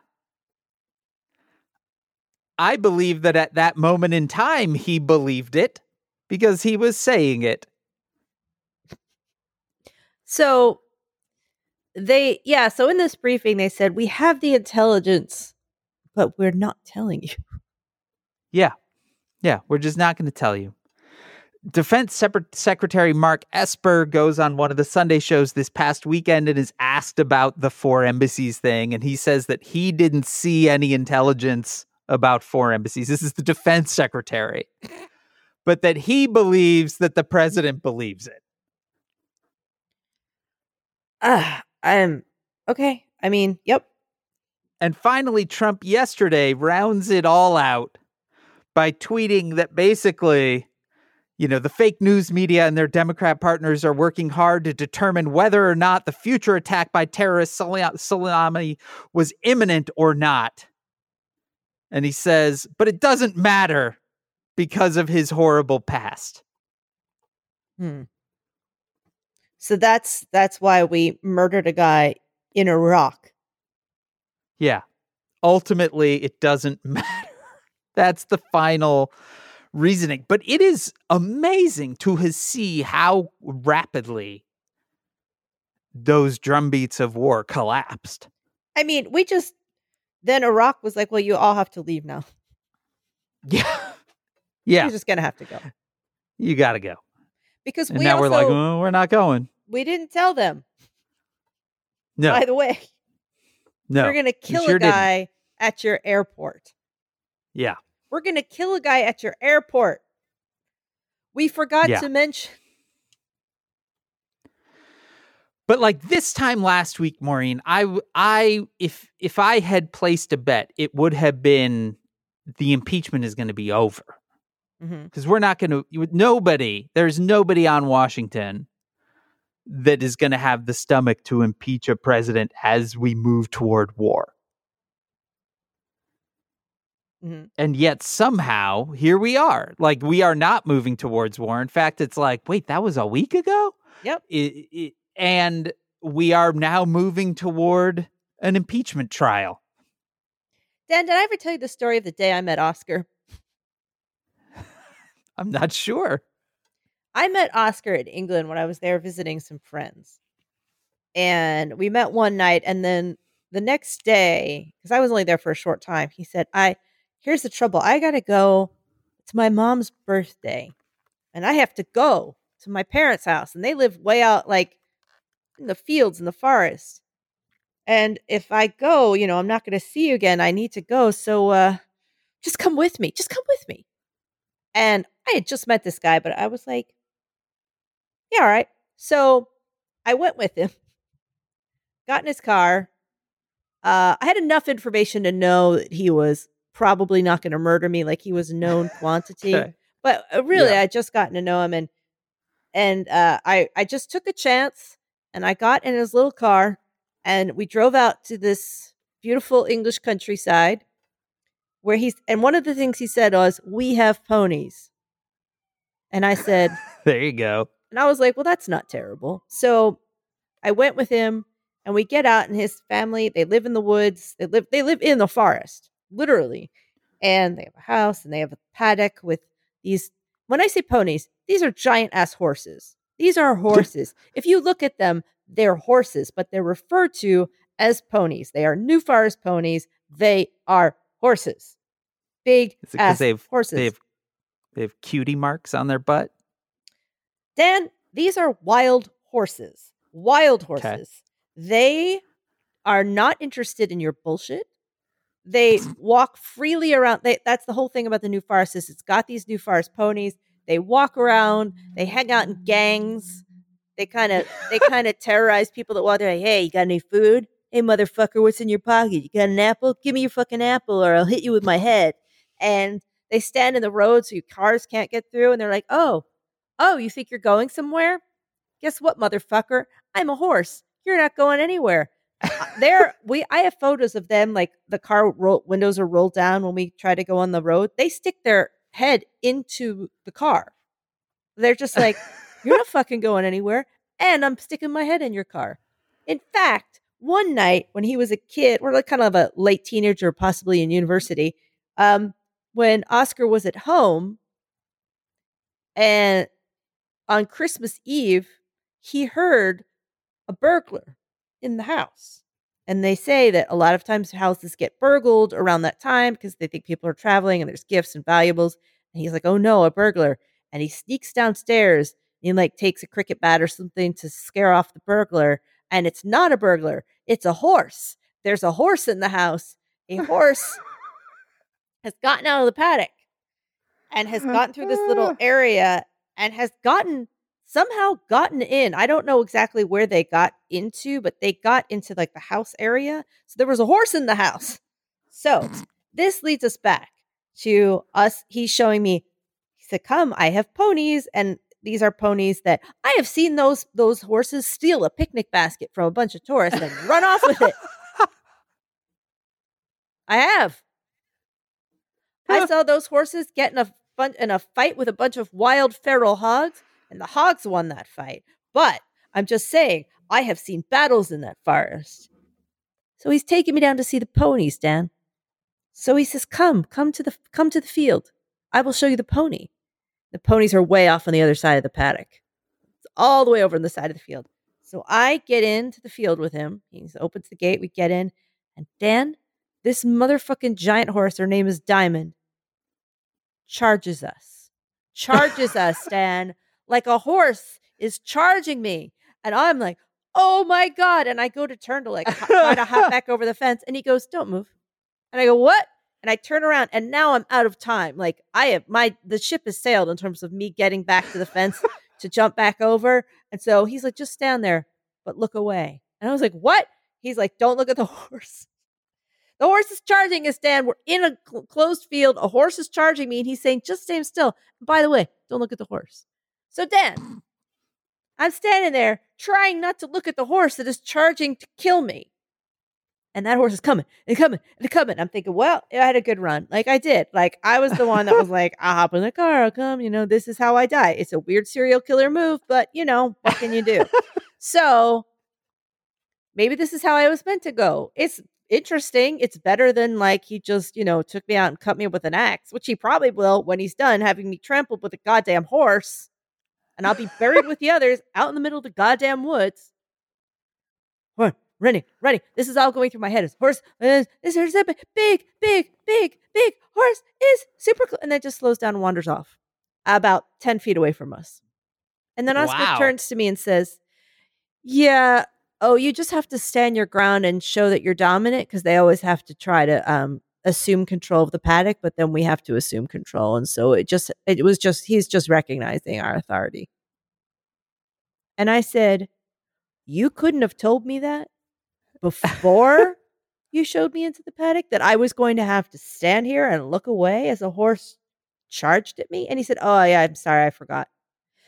I believe that at that moment in time, he believed it because he was saying it. So they, yeah, so in this briefing, they said, we have the intelligence, but we're not telling you. Yeah. Yeah. We're just not going to tell you. Defense Separ- Secretary Mark Esper goes on one of the Sunday shows this past weekend and is asked about the four embassies thing. And he says that he didn't see any intelligence about four embassies. This is the defense secretary, but that he believes that the president believes it. Ah, I'm okay. I mean, yep. And finally, Trump yesterday rounds it all out by tweeting that basically, you know, the fake news media and their Democrat partners are working hard to determine whether or not the future attack by terrorist Soleimani was imminent or not. And he says, but it doesn't matter because of his horrible past. Hmm. So that's that's why we murdered a guy in Iraq. Yeah. Ultimately, it doesn't matter. That's the final reasoning. But it is amazing to see how rapidly those drumbeats of war collapsed. I mean, we just then Iraq was like, "Well, you all have to leave now." Yeah, yeah. You're just gonna have to go. You got to go because and we now also, we're like, oh, we're not going. we didn't tell them. No, By the way, no. we're gonna kill sure a didn't. guy at your airport. Yeah, We're gonna kill a guy at your airport. We forgot Yeah. to mention. but like this time last week, Maureen, I I if if I had placed a bet, it would have been the impeachment is going to be over. Mm-hmm. Because we're not going to nobody there's nobody on washington that is going to have the stomach to impeach a president as we move toward war Mhm. and yet somehow here we are like we are not moving towards war in fact it's like wait that was a week ago Yep. I- I- and we are now moving toward an impeachment trial Dan, did I ever tell you the story of the day I met Oscar? i'm not sure I met Oscar in England when I was there visiting some friends. And we met one night and then the next day, because I was only there for a short time, he said, I here's the trouble. I gotta go. It's my mom's birthday. And I have to go to my parents' house. And they live way out like in the fields in the forest. And if I go, you know, I'm not gonna see you again. I need to go. So uh just come with me. Just come with me. And I had just met this guy, but I was like, yeah, all right. So I went with him, got in his car. Uh, I had enough information to know that he was probably not going to murder me, like he was known quantity. Okay. But uh, really, Yeah. I just gotten to know him, and and uh, I I just took a chance, and I got in his little car, and we drove out to this beautiful English countryside, where he's and one of the things he said was, "We have ponies," and I said. there you go And I was like, well, that's not terrible. So I went with him and we get out and his family, they live in the woods. They live they live in the forest, literally. And they have a house and they have a paddock with these when I say ponies, these are giant ass horses. These are horses. if you look at them, they're horses, but they're referred to as ponies. They are New Forest ponies. They are horses. Big ass they've- horses. they have they have cutie marks on their butt Dan, these are wild horses. Wild Okay. horses. They are not interested in your bullshit. They mm-hmm. walk freely around. They, that's the whole thing about the New Forest is it's got these New Forest ponies. They walk around. They hang out in gangs. They kind of they kind of terrorize people that walk there. Like, hey, you got any food? Hey, motherfucker, what's in your pocket? You got an apple? Give me your fucking apple, or I'll hit you with my head. And they stand in the road so your cars can't get through. And they're like, oh, Oh, you think you're going somewhere? Guess what, motherfucker? I'm a horse. You're not going anywhere. There, we. I have photos of them. Like the car roll, windows are rolled down when we try to go on the road. They stick their head into the car. They're just like, "You're not fucking going anywhere," and I'm sticking my head in your car. In fact, one night when he was a kid, or like kind of a late teenager, possibly in university, um, when Oscar was at home, and on Christmas Eve, he heard a burglar in the house. And they say that a lot of times houses get burgled around that time because they think people are traveling and there's gifts and valuables. And he's like, oh no, a burglar. and he sneaks downstairs and he like takes a cricket bat or something to scare off the burglar. And it's not a burglar, it's a horse. There's a horse in the house. A horse has gotten out of the paddock and has gotten through this little area and has gotten somehow gotten in. I don't know exactly where they got into, but they got into like the house area. So there was a horse in the house. So mm-hmm. this leads us back to us. He's showing me, he said, Come, I have ponies. And these are ponies that I have seen those those horses steal a picnic basket from a bunch of tourists and run off with it. I have. I saw those horses get in a fun, in a fight with a bunch of wild feral hogs, and the hogs won that fight. But I'm just saying, I have seen battles in that forest. So he's taking me down to see the ponies, Dan. So he says, "Come, come to the come to the field. I will show you the pony." The ponies are way off on the other side of the paddock. It's all the way over on the side of the field. So I get into the field with him. He opens the gate. We get in, and Dan, this motherfucking giant horse, her name is Diamond, charges us. Charges us, Dan, like a horse is charging me. And I'm like, oh my God. And I go to turn to like try to hop back over the fence. And he goes, don't move. And I go, what? And I turn around and now I'm out of time. Like I have my the ship has sailed in terms of me getting back to the fence to jump back over. And so he's like, just stand there, but look away. And I was like, what? He's like, don't look at the horse. The horse is charging us, Dan. We're in a cl- closed field. A horse is charging me, and he's saying, just stand still. And by the way, don't look at the horse. So, Dan, I'm standing there trying not to look at the horse that is charging to kill me. And that horse is coming and coming and coming. I'm thinking, well, I had a good run. Like I did. Like I was the one that was like, I'll hop in the car, I'll come. You know, this is how I die. It's a weird serial killer move, but you know, what can you do? so maybe this is how I was meant to go. It's interesting. It's better than like he just, you know, took me out and cut me with an axe, which he probably will when he's done having me trampled with a goddamn horse. And I'll be buried with the others out in the middle of the goddamn woods. Run, running, running. This is all going through my head. Horse, uh, this is a big, big, big, big, big horse is super close. And then just slows down and wanders off about 10 feet away from us. And then Oscar Wow. turns to me and says, Yeah, oh, you just have to stand your ground and show that you're dominant because they always have to try to um, assume control of the paddock, but then we have to assume control. And so it just, it was just, he's just recognizing our authority. And I said, You couldn't have told me that before you showed me into the paddock that I was going to have to stand here and look away as a horse charged at me. And he said, Oh, yeah, I'm sorry, I forgot.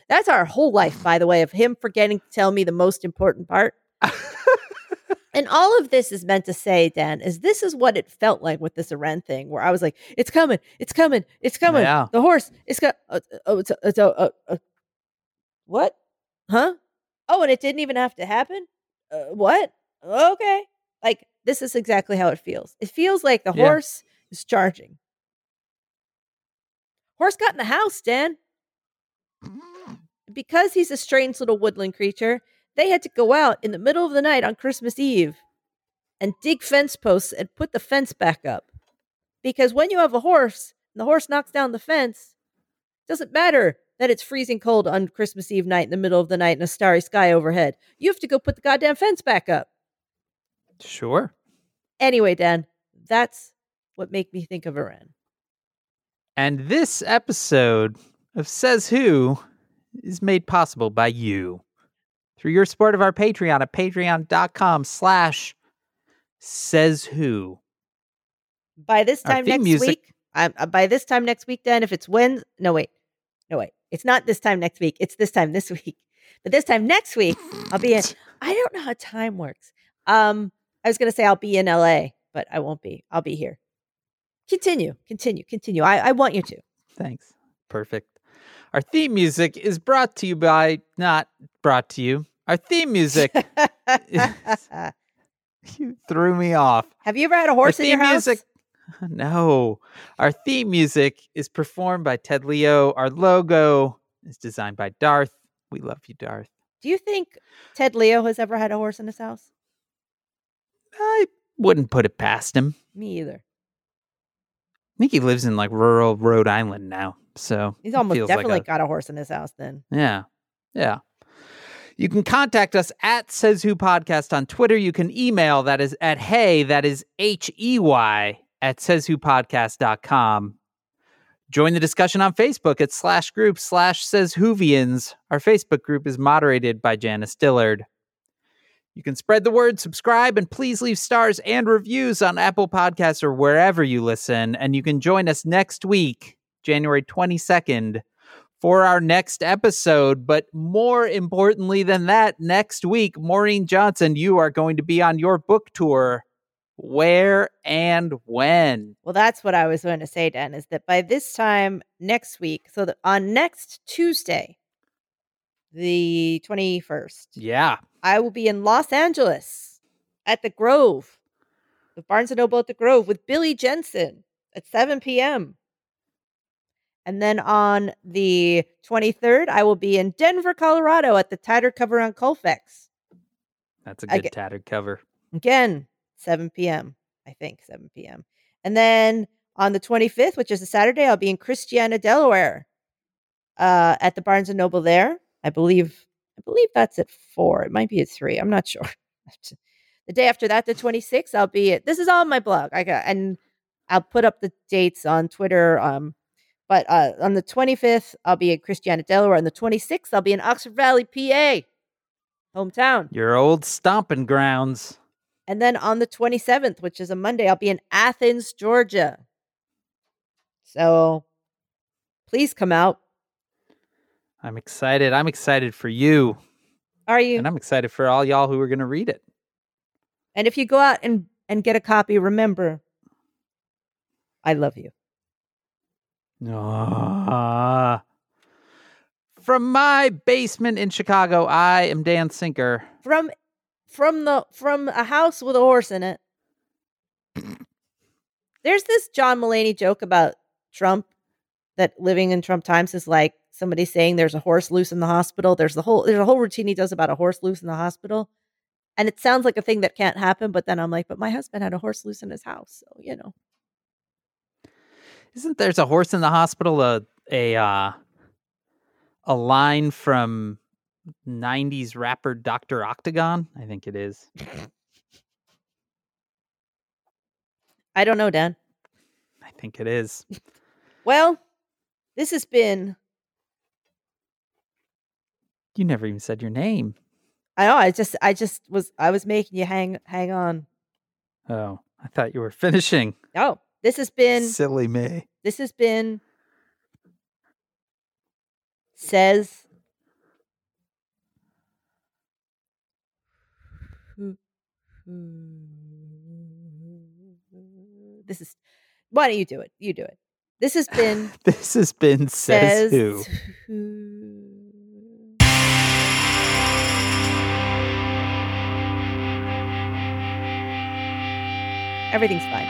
That's our whole life, by the way, of him forgetting to tell me the most important part. And all of this is meant to say, Dan, is this is what it felt like with this Iran thing, where I was like, "It's coming, it's coming, it's coming." Yeah. The horse, it's got. Uh, oh, it's a, it's a, uh, uh, what? Huh? Oh, and it didn't even have to happen. Uh, what? Okay. Like this is exactly how it feels. It feels like the Yeah. horse is charging. Horse got in the house, Dan because he's a strange little woodland creature, they had to go out in the middle of the night on Christmas Eve and dig fence posts and put the fence back up. Because when you have a horse and the horse knocks down the fence, it doesn't matter that it's freezing cold on Christmas Eve night in the middle of the night in a starry sky overhead. You have to go put the goddamn fence back up. Sure. Anyway, Dan, that's what made me think of Iran. And this episode of Says Who is made possible by you through your support of our Patreon at patreon.com slash says who. By this time next music- week, um, uh, by this time next week, then if it's when, no wait, no wait, it's not this time next week. It's this time this week. But this time next week, I'll be in. I don't know how time works. Um, I was gonna say I'll be in LA, but I won't be. I'll be here. Continue, continue, continue. I, I want you to. Thanks. Perfect. Our theme music is brought to you by, not brought to you. Our theme music, you threw me off. Have you ever had a horse Our in your theme house? music, no. Our theme music is performed by Ted Leo. Our logo is designed by Darth. We love you, Darth. Do you think Ted Leo has ever had a horse in his house? I wouldn't put it past him. Me either. I think he lives in like rural Rhode Island now. So He's almost feels like definitely a- got a horse in his house then. Yeah. Yeah. You can contact us at Says Who Podcast on Twitter. You can email that is at hey, that is H E Y at sayswhopodcast.com. Join the discussion on Facebook at slash group slash says Whovians. Our Facebook group is moderated by Janice Dillard. You can spread the word, subscribe, and please leave stars and reviews on Apple Podcasts or wherever you listen. And you can join us next week, January 22nd, for our next episode. But more importantly than that, next week, Maureen Johnson, you are going to be on your book tour. Where and when? Well, that's what I was going to say, Dan, is that by this time next week, so that on next Tuesday, the 21st, Yeah. I will be in Los Angeles at the Grove, the Barnes and Noble at the Grove with Billy Jensen at 7 p.m. And then on the 23rd, I will be in Denver, Colorado at the Tattered Cover on Colfax. That's a good tattered cover. Again, 7 p.m. I think 7 p.m. And then on the 25th, which is a Saturday, I'll be in Christiana, Delaware, uh, at the Barnes and Noble there. I believe, I believe that's at four. It might be at three. I'm not sure. the day after that, the 26th, I'll be at. This is all on my blog. I got and I'll put up the dates on Twitter. Um, but uh, on the 25th, I'll be in Christiana, Delaware. On the 26th, I'll be in Oxford Valley, PA, hometown. Your old stomping grounds. And then on the 27th, which is a Monday, I'll be in Athens, Georgia. So please come out. I'm excited. I'm excited for you. Are you? And I'm excited for all y'all who are going to read it. And if you go out and, and get a copy, remember, I love you. Ah. From my basement in Chicago, I am Dan Sinker. From from the from a house with a horse in it. There's this John Mulaney joke about Trump that living in Trump times is like somebody saying there's a horse loose in the hospital. There's the whole there's a whole routine he does about a horse loose in the hospital. And it sounds like a thing that can't happen, but then I'm like, but my husband had a horse loose in his house. So, you know. Isn't there's a horse in the hospital a a uh, a line from 90s rapper Dr. Octagon? I think it is. I don't know, Dan. I think it is. Well, this has been You never even said your name. I know, I just I just was I was making you hang hang on. Oh, I thought you were finishing. Oh, this has been Silly me. this has been says this is why don't you do it you do it this has been This has been Says, says Who. who. everything's fine